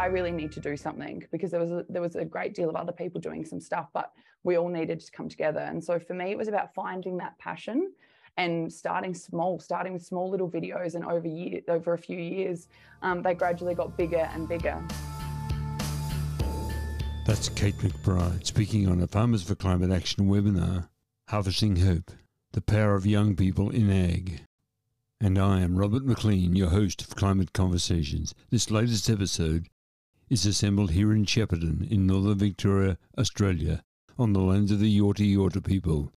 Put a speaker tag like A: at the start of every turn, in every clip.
A: I really need to do something because there was a, there was a great deal of other people doing some stuff, but we all needed to come together. And so for me, it was about finding that passion and starting small, starting with small little videos, and over year, over a few years, um, they gradually got bigger and bigger.
B: That's Kate McBride speaking on a Farmers for Climate Action webinar, Harvesting Hope, the Power of Young People in Ag. And I am Robert McLean, your host of Climate Conversations. This latest episode is assembled here in Shepparton in northern Victoria, Australia, on the lands of the Yorta Yorta people.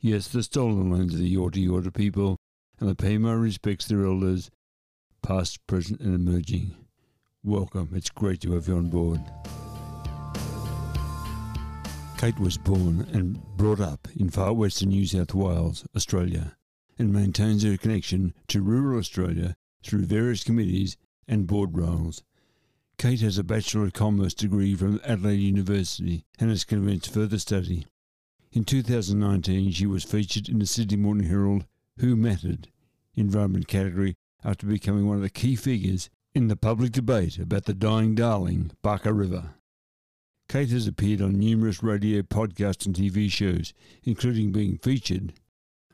B: Yes, the stolen lands of the Yorta Yorta people, and I pay my respects to their elders, past, present, and emerging. Welcome, it's great to have you on board. Kate was born and brought up in far western New South Wales, Australia, and maintains her connection to rural Australia through various committees and board roles. Kate has a Bachelor of Commerce degree from Adelaide University and has commenced further study. In 2019, she was featured in the Sydney Morning Herald Who Mattered environment category after becoming one of the key figures in the public debate about the dying darling, Baaka River. Kate has appeared on numerous radio, podcasts, and TV shows, including being featured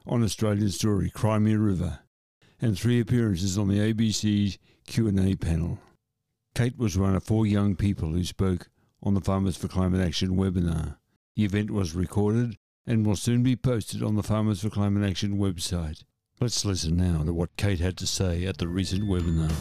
B: on Australian Story Cry Me a River and three appearances on the ABC's Q&A panel. Kate was one of four young people who spoke on the Farmers for Climate Action webinar. The event was recorded and will soon be posted on the Farmers for Climate Action website. Let's listen now to what Kate had to say at the recent webinar.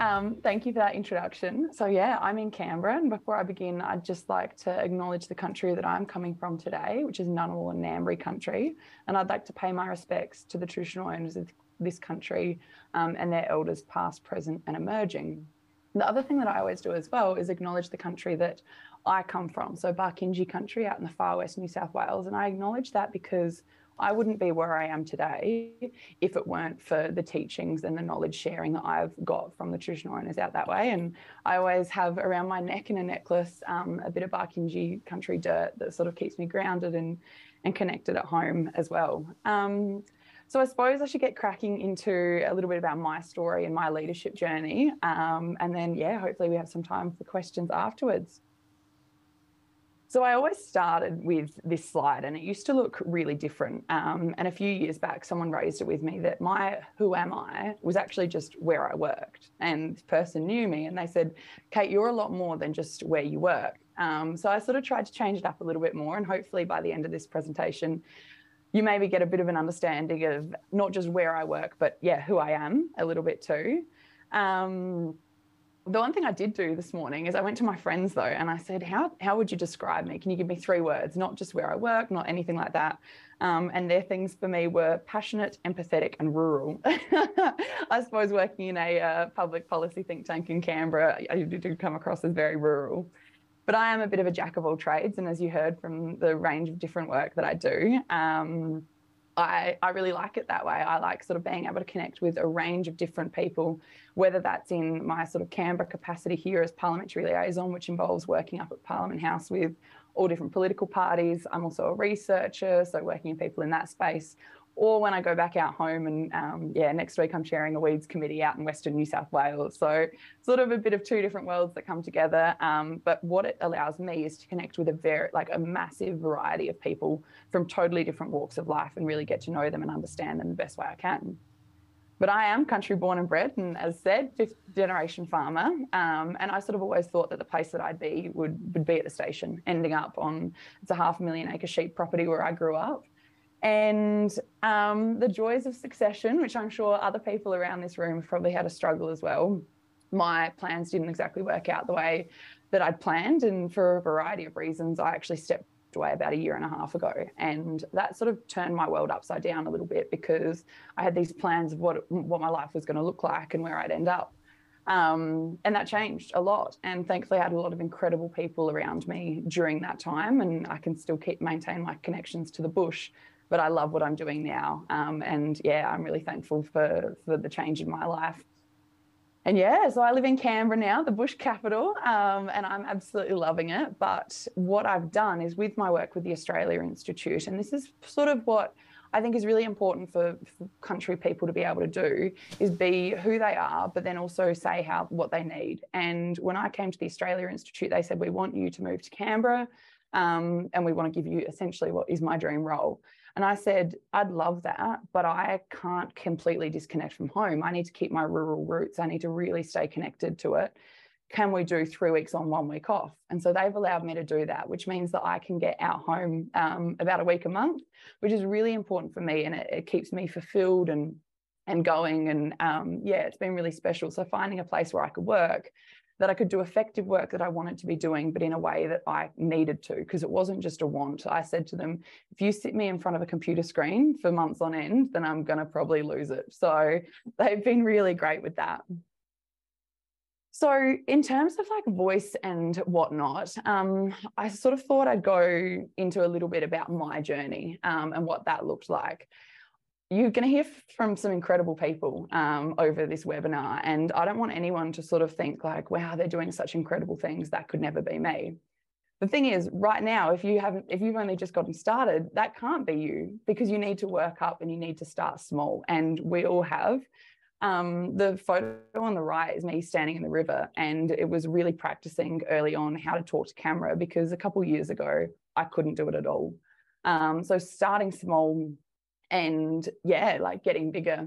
A: Um, thank you for that introduction. So, yeah, I'm in Canberra, and before I begin, I'd just like to acknowledge the country that I'm coming from today, which is Ngunnawal and Ngambri country. And I'd like to pay my respects to the traditional owners of this country um, and their elders, past, present, and emerging. The other thing that I always do as well is acknowledge the country that I come from. So, Barkindji country out in the far west New South Wales. And I acknowledge that because I wouldn't be where I am today if it weren't for the teachings and the knowledge sharing that I've got from the traditional owners out that way. And I always have around my neck in a necklace um, a bit of Barkindji country dirt that sort of keeps me grounded and, and connected at home as well. Um, so I suppose I should get cracking into a little bit about my story and my leadership journey. Um, and then, yeah, hopefully we have some time for questions afterwards. So I always started with this slide, and it used to look really different. Um, and a few years back, someone raised it with me that my "Who am I?" was actually just where I worked, and this person knew me, and they said, "Kate, you're a lot more than just where you work." Um, so I sort of tried to change it up a little bit more, and hopefully by the end of this presentation, you maybe get a bit of an understanding of not just where I work, but yeah, who I am a little bit too. Um, the one thing I did do this morning is I went to my friends though and I said, How, how would you describe me? Can you give me three words? Not just where I work, not anything like that. Um, and their things for me were passionate, empathetic, and rural. I suppose working in a uh, public policy think tank in Canberra, I do come across as very rural. But I am a bit of a jack of all trades. And as you heard from the range of different work that I do, um, I, I really like it that way. I like sort of being able to connect with a range of different people, whether that's in my sort of Canberra capacity here as parliamentary liaison, which involves working up at Parliament House with all different political parties. I'm also a researcher, so working with people in that space, or when I go back out home and um, yeah, next week I'm chairing a weeds committee out in Western New South Wales. So sort of a bit of two different worlds that come together. Um, but what it allows me is to connect with a very like a massive variety of people from totally different walks of life and really get to know them and understand them the best way I can. But I am country born and bred, and as said, fifth generation farmer. Um, and I sort of always thought that the place that I'd be would, would be at the station, ending up on it's a half a million acre sheep property where I grew up and um, the joys of succession, which I'm sure other people around this room have probably had a struggle as well. My plans didn't exactly work out the way that I'd planned, and for a variety of reasons, I actually stepped away about a year and a half ago, and that sort of turned my world upside down a little bit because I had these plans of what what my life was going to look like and where I'd end up. Um, and that changed a lot. And thankfully, I had a lot of incredible people around me during that time, and I can still keep maintain my connections to the bush but I love what I'm doing now. Um, and yeah, I'm really thankful for, for the change in my life. And yeah, so I live in Canberra now, the bush capital, um, and I'm absolutely loving it. But what I've done is with my work with the Australia Institute, and this is sort of what I think is really important for, for, country people to be able to do is be who they are, but then also say how what they need. And when I came to the Australia Institute, they said we want you to move to Canberra, um, and we want to give you essentially what is my dream role. And I said, I'd love that, but I can't completely disconnect from home. I need to keep my rural roots. I need to really stay connected to it can we do three weeks on, one week off? And so they've allowed me to do that, which means that I can get out home um, about a week a month, which is really important for me. And it, it keeps me fulfilled and and going. And um, yeah, it's been really special. So finding a place where I could work, that I could do effective work that I wanted to be doing, but in a way that I needed to, because it wasn't just a want. I said to them, if you sit me in front of a computer screen for months on end, then I'm going to probably lose it. So they've been really great with that. So, in terms of like voice and whatnot, um, I sort of thought I'd go into a little bit about my journey um, and what that looked like. You're going to hear from some incredible people um, over this webinar, and I don't want anyone to sort of think like, "Wow, they're doing such incredible things. That could never be me." The thing is, right now, if you haven't, if you've only just gotten started, that can't be you because you need to work up and you need to start small, and we all have. Um, the photo on the right is me standing in the river, and it was really practicing early on how to talk to camera because a couple years ago I couldn't do it at all. Um, so starting small and yeah, like getting bigger.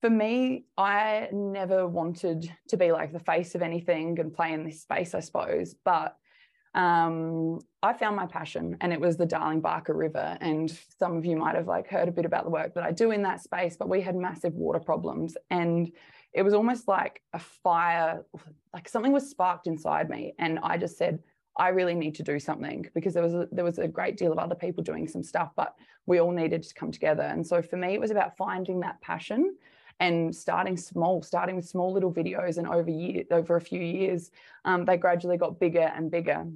A: For me, I never wanted to be like the face of anything and play in this space, I suppose. But um, I found my passion and it was the Darling Baaka River. And some of you might have like heard a bit about the work that I do in that space, but we had massive water problems. And it was almost like a fire, like something was sparked inside me. And I just said, I really need to do something because there was a, there was a great deal of other people doing some stuff, but we all needed to come together. And so for me, it was about finding that passion and starting small, starting with small little videos, and over year, over a few years, um, they gradually got bigger and bigger.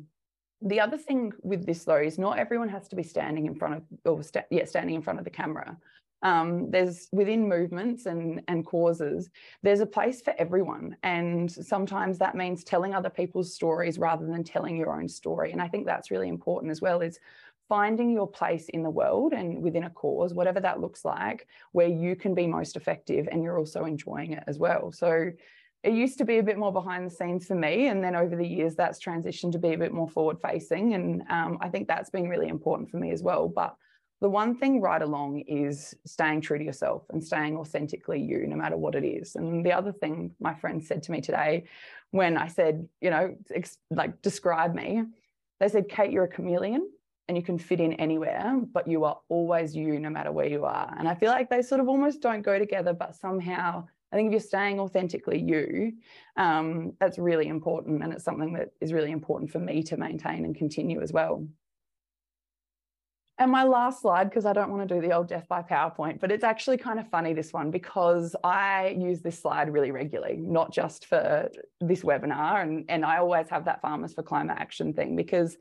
A: The other thing with this though is not everyone has to be standing in front of or yeah, standing in front of the camera. Um, there's within movements and, and causes, there's a place for everyone. And sometimes that means telling other people's stories rather than telling your own story. And I think that's really important as well is finding your place in the world and within a cause, whatever that looks like, where you can be most effective and you're also enjoying it as well. So it used to be a bit more behind the scenes for me. And then over the years, that's transitioned to be a bit more forward facing. And um, I think that's been really important for me as well. But the one thing right along is staying true to yourself and staying authentically you, no matter what it is. And the other thing my friend said to me today, when I said, you know, like describe me, they said, Kate, you're a chameleon and you can fit in anywhere, but you are always you no matter where you are. And I feel like they sort of almost don't go together, but somehow I think if you're staying authentically you, um, that's really important. And it's something that is really important for me to maintain and continue as well. And my last slide, because I don't want to do the old death by PowerPoint, but it's actually kind of funny, this one, because I use this slide really regularly, not just for this webinar. And, and I always have that Farmers for Climate Action thing because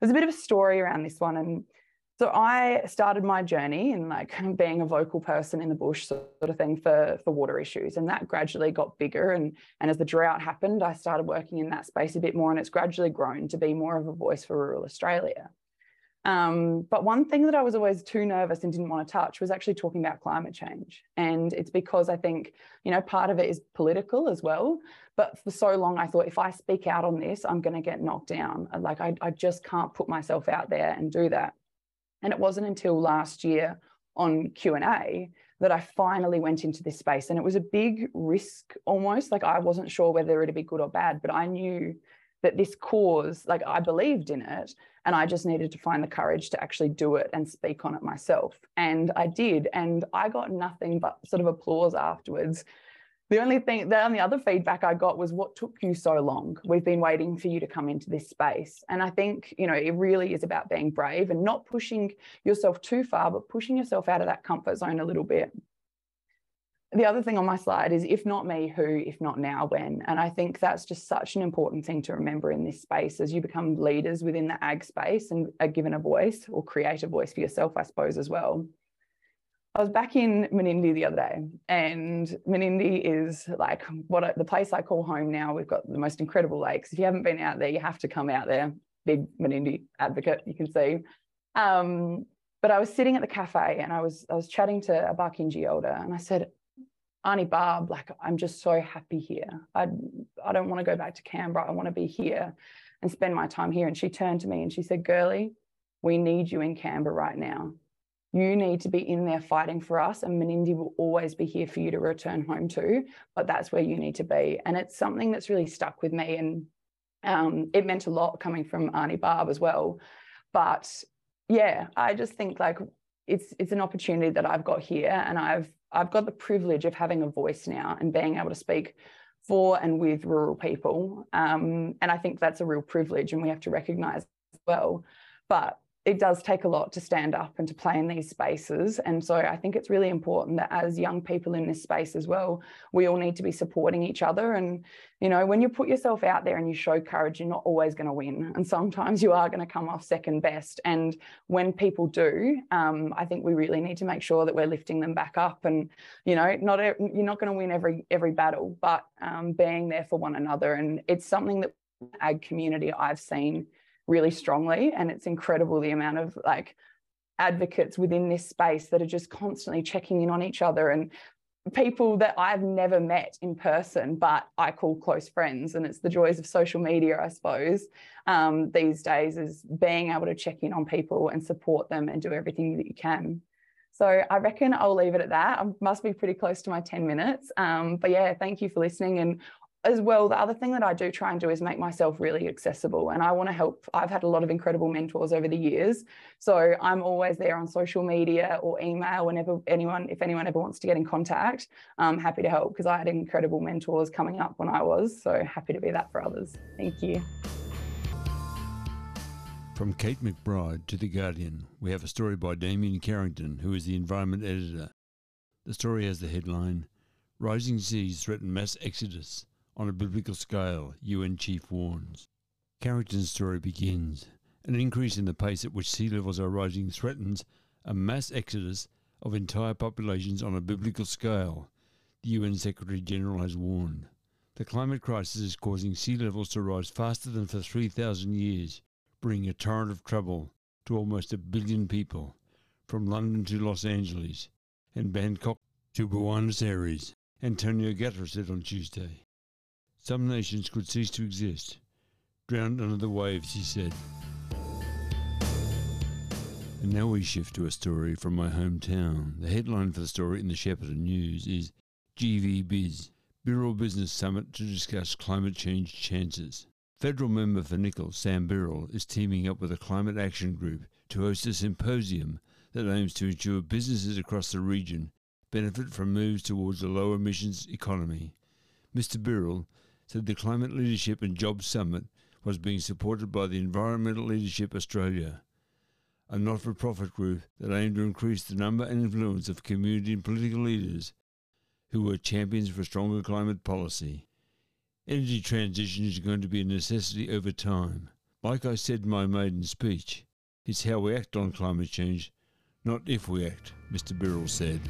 A: there's a bit of a story around this one. And so I started my journey in like being a vocal person in the bush sort of thing for, for water issues. And that gradually got bigger. And, and as the drought happened, I started working in that space a bit more. And it's gradually grown to be more of a voice for rural Australia. Um, but one thing that I was always too nervous and didn't want to touch was actually talking about climate change. And it's because I think, you know, part of it is political as well. But for so long, I thought if I speak out on this, I'm going to get knocked down. Like, I, I just can't put myself out there and do that. And it wasn't until last year on Q&A that I finally went into this space. And it was a big risk almost. Like, I wasn't sure whether it'd be good or bad, but I knew that this cause, like I believed in it, and I just needed to find the courage to actually do it and speak on it myself. And I did. And I got nothing but sort of applause afterwards. The only thing, the only other feedback I got was, What took you so long? We've been waiting for you to come into this space. And I think, you know, it really is about being brave and not pushing yourself too far, but pushing yourself out of that comfort zone a little bit the other thing on my slide is if not me, who, if not now, when? And I think that's just such an important thing to remember in this space as you become leaders within the ag space and are given a voice or create a voice for yourself, I suppose, as well. I was back in Menindee the other day, and Menindee is like what the place I call home now. We've got the most incredible lakes. If you haven't been out there, you have to come out there. Big Menindee advocate, you can see. Um, but I was sitting at the cafe and I was I was chatting to a Barkindji elder and I said, Auntie Barb, like I'm just so happy here. I I don't want to go back to Canberra. I want to be here and spend my time here. And she turned to me and she said, Girlie, we need you in Canberra right now. You need to be in there fighting for us, and Menindee will always be here for you to return home to. But that's where you need to be. And it's something that's really stuck with me. And um, it meant a lot coming from Auntie Barb as well. But yeah, I just think like it's it's an opportunity that I've got here, and I've I've got the privilege of having a voice now and being able to speak for and with rural people. Um, and I think that's a real privilege, and we have to recognise as well. But it does take a lot to stand up and to play in these spaces. And so I think it's really important that as young people in this space as well, we all need to be supporting each other. And, you know, when you put yourself out there and you show courage, you're not always going to win. And sometimes you are going to come off second best. And when people do, um, I think we really need to make sure that we're lifting them back up. And, you know, not you're not going to win every every battle, but um, being there for one another. And it's something that ag community I've seen really strongly. And it's incredible the amount of like advocates within this space that are just constantly checking in on each other and people that I've never met in person, but I call close friends. And it's the joys of social media, I suppose, um, these days is being able to check in on people and support them and do everything that you can. So I reckon I'll leave it at that. I must be pretty close to my 10 minutes. Um, but yeah, thank you for listening. And as well, the other thing that I do try and do is make myself really accessible. And I want to help. I've had a lot of incredible mentors over the years. So I'm always there on social media or email whenever anyone, if anyone ever wants to get in contact, I'm happy to help because I had incredible mentors coming up when I was. So happy to be that for others. Thank you.
B: From Kate McBride to The Guardian, we have a story by Damien Carrington, who is the environment editor. The story has the headline Rising Seas Threaten Mass Exodus on a biblical scale, UN chief warns. Carrington's story begins. An increase in the pace at which sea levels are rising threatens a mass exodus of entire populations on a biblical scale, the UN Secretary General has warned. The climate crisis is causing sea levels to rise faster than for 3,000 years, bringing a torrent of trouble to almost a billion people, from London to Los Angeles and Bangkok to Buenos Aires, Antonio Guterres said on Tuesday. Some nations could cease to exist, drowned under the waves, he said. And now we shift to a story from my hometown. The headline for the story in the Shepparton News is GVBiz, Birrell Business Summit to discuss climate change chances. Federal member for Nicholls, Sam Birrell, is teaming up with a climate action group to host a symposium that aims to ensure businesses across the region benefit from moves towards a low emissions economy. Mr. Birrell said the Climate Leadership and Jobs Summit was being supported by the Environmental Leadership Australia, a not for profit group that aimed to increase the number and influence of community and political leaders who were champions for stronger climate policy. Energy transition is going to be a necessity over time. Like I said in my maiden speech, it's how we act on climate change, not if we act, Mr. Birrell said.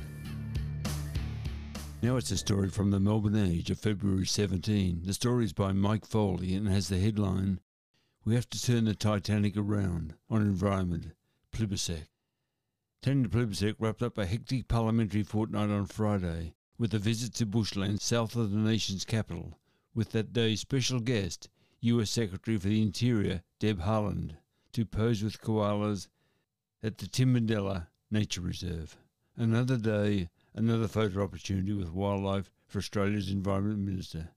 B: Now it's a story from the Melbourne Age of February 17. The story is by Mike Foley and has the headline We Have to Turn the Titanic Around on Environment, Plibersek. Tanya Plibersek wrapped up a hectic parliamentary fortnight on Friday with a visit to bushland south of the nation's capital, with that day's special guest, US Secretary for the Interior Deb Haaland, to pose with koalas at the Tidbinbilla Nature Reserve. Another day another photo opportunity with wildlife for Australia's Environment Minister.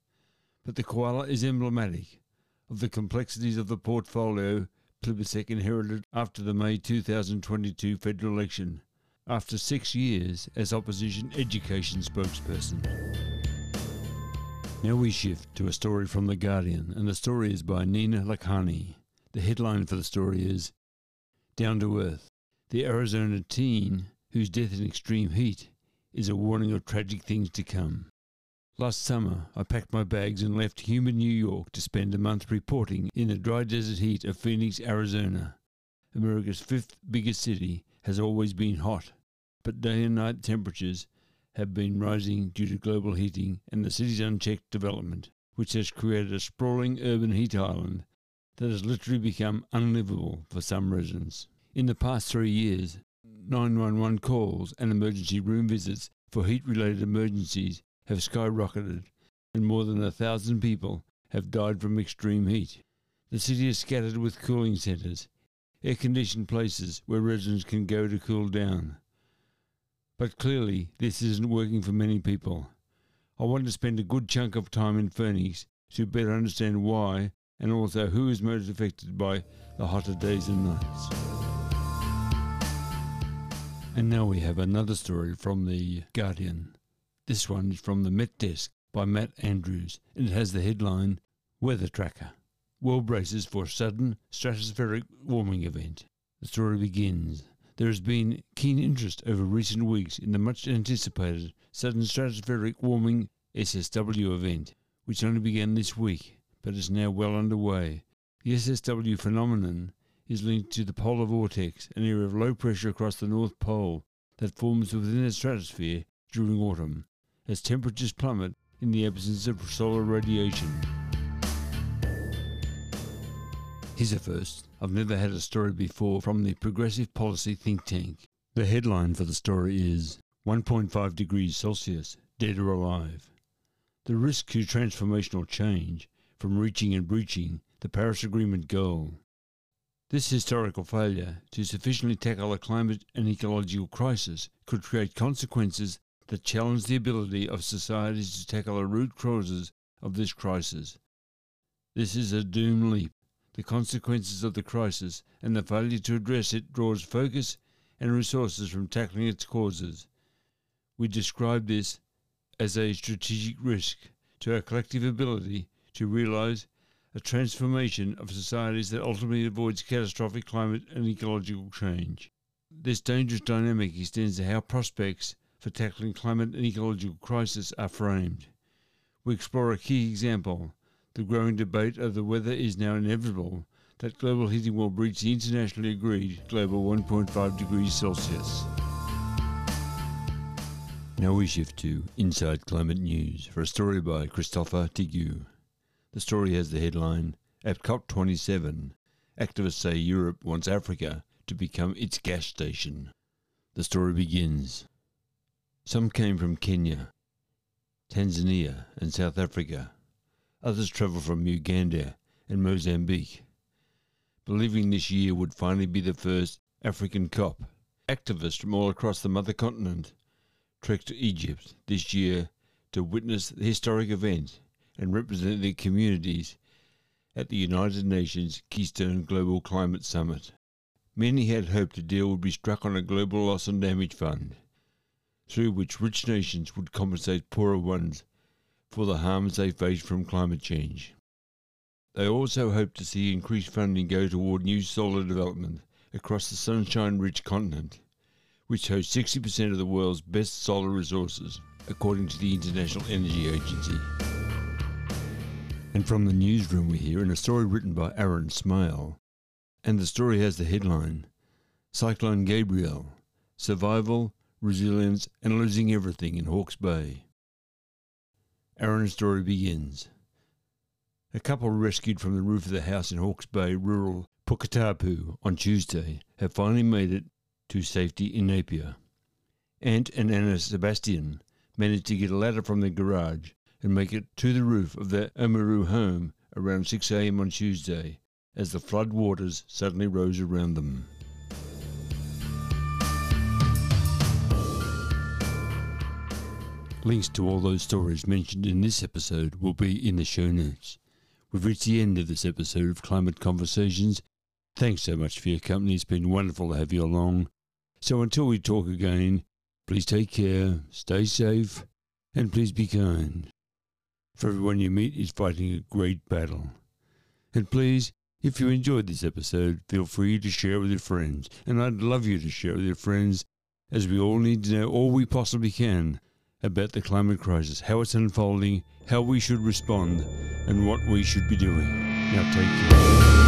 B: But the koala is emblematic of the complexities of the portfolio Plibersek inherited after the May 2022 federal election, after six years as opposition education spokesperson. Now we shift to a story from The Guardian, and the story is by Nina Lakhani. The headline for the story is Down to Earth. The Arizona teen whose death in extreme heat is a warning of tragic things to come. Last summer, I packed my bags and left humid New York to spend a month reporting in the dry desert heat of Phoenix, Arizona. America's fifth biggest city has always been hot, but day and night temperatures have been rising due to global heating and the city's unchecked development, which has created a sprawling urban heat island that has literally become unlivable for some residents. In the past three years, 911 calls and emergency room visits for heat related emergencies have skyrocketed, and more than a thousand people have died from extreme heat. The city is scattered with cooling centres, air conditioned places where residents can go to cool down. But clearly, this isn't working for many people. I want to spend a good chunk of time in Phoenix to better understand why and also who is most affected by the hotter days and nights. And now we have another story from The Guardian. This one is from the Met Desk by Matt Andrews, and it has the headline Weather Tracker World braces for sudden stratospheric warming event. The story begins. There has been keen interest over recent weeks in the much anticipated sudden stratospheric warming SSW event, which only began this week but is now well underway. The SSW phenomenon is linked to the polar vortex, an area of low pressure across the North Pole that forms within the stratosphere during autumn, as temperatures plummet in the absence of solar radiation. Here's a first. I've never had a story before from the Progressive Policy think tank. The headline for the story is 1.5 degrees Celsius, dead or alive. The risk to transformational change from reaching and breaching the Paris Agreement goal. This historical failure to sufficiently tackle a climate and ecological crisis could create consequences that challenge the ability of societies to tackle the root causes of this crisis. This is a doom loop. The consequences of the crisis and the failure to address it draws focus and resources from tackling its causes. We describe this as a strategic risk to our collective ability to realise a transformation of societies that ultimately avoids catastrophic climate and ecological change. This dangerous dynamic extends to how prospects for tackling climate and ecological crisis are framed. We explore a key example the growing debate over whether it is now inevitable that global heating will breach the internationally agreed global 1.5 degrees Celsius. Now we shift to Inside Climate News for a story by Christopher Tigu. The story has the headline At COP27, activists say Europe wants Africa to become its gas station. The story begins. Some came from Kenya, Tanzania, and South Africa. Others travelled from Uganda and Mozambique. Believing this year would finally be the first African COP, activists from all across the mother continent trekked to Egypt this year to witness the historic event and represent their communities at the United Nations Keystone Global Climate Summit. Many had hoped a deal would be struck on a global loss and damage fund, through which rich nations would compensate poorer ones for the harms they face from climate change. They also hoped to see increased funding go toward new solar development across the sunshine rich continent, which hosts 60% of the world's best solar resources, according to the International Energy Agency. And from the newsroom, we hear in a story written by Aaron Smale. And the story has the headline Cyclone Gabrielle Survival, Resilience, and Losing Everything in Hawke's Bay. Aaron's story begins. A couple rescued from the roof of the house in Hawke's Bay, rural Puketapu, on Tuesday have finally made it to safety in Napier. Ant and Anna Sebastian managed to get a ladder from their garage and make it to the roof of their Oamaru home around 6 a.m. on Tuesday as the flood waters suddenly rose around them. Links to all those stories mentioned in this episode will be in the show notes. We've reached the end of this episode of Climate Conversations. Thanks so much for your company. It's been wonderful to have you along. So until we talk again, please take care, stay safe, and please be kind for everyone you meet is fighting a great battle. And please, if you enjoyed this episode, feel free to share with your friends. And I'd love you to share with your friends, as we all need to know all we possibly can about the climate crisis, how it's unfolding, how we should respond, and what we should be doing. Now take care.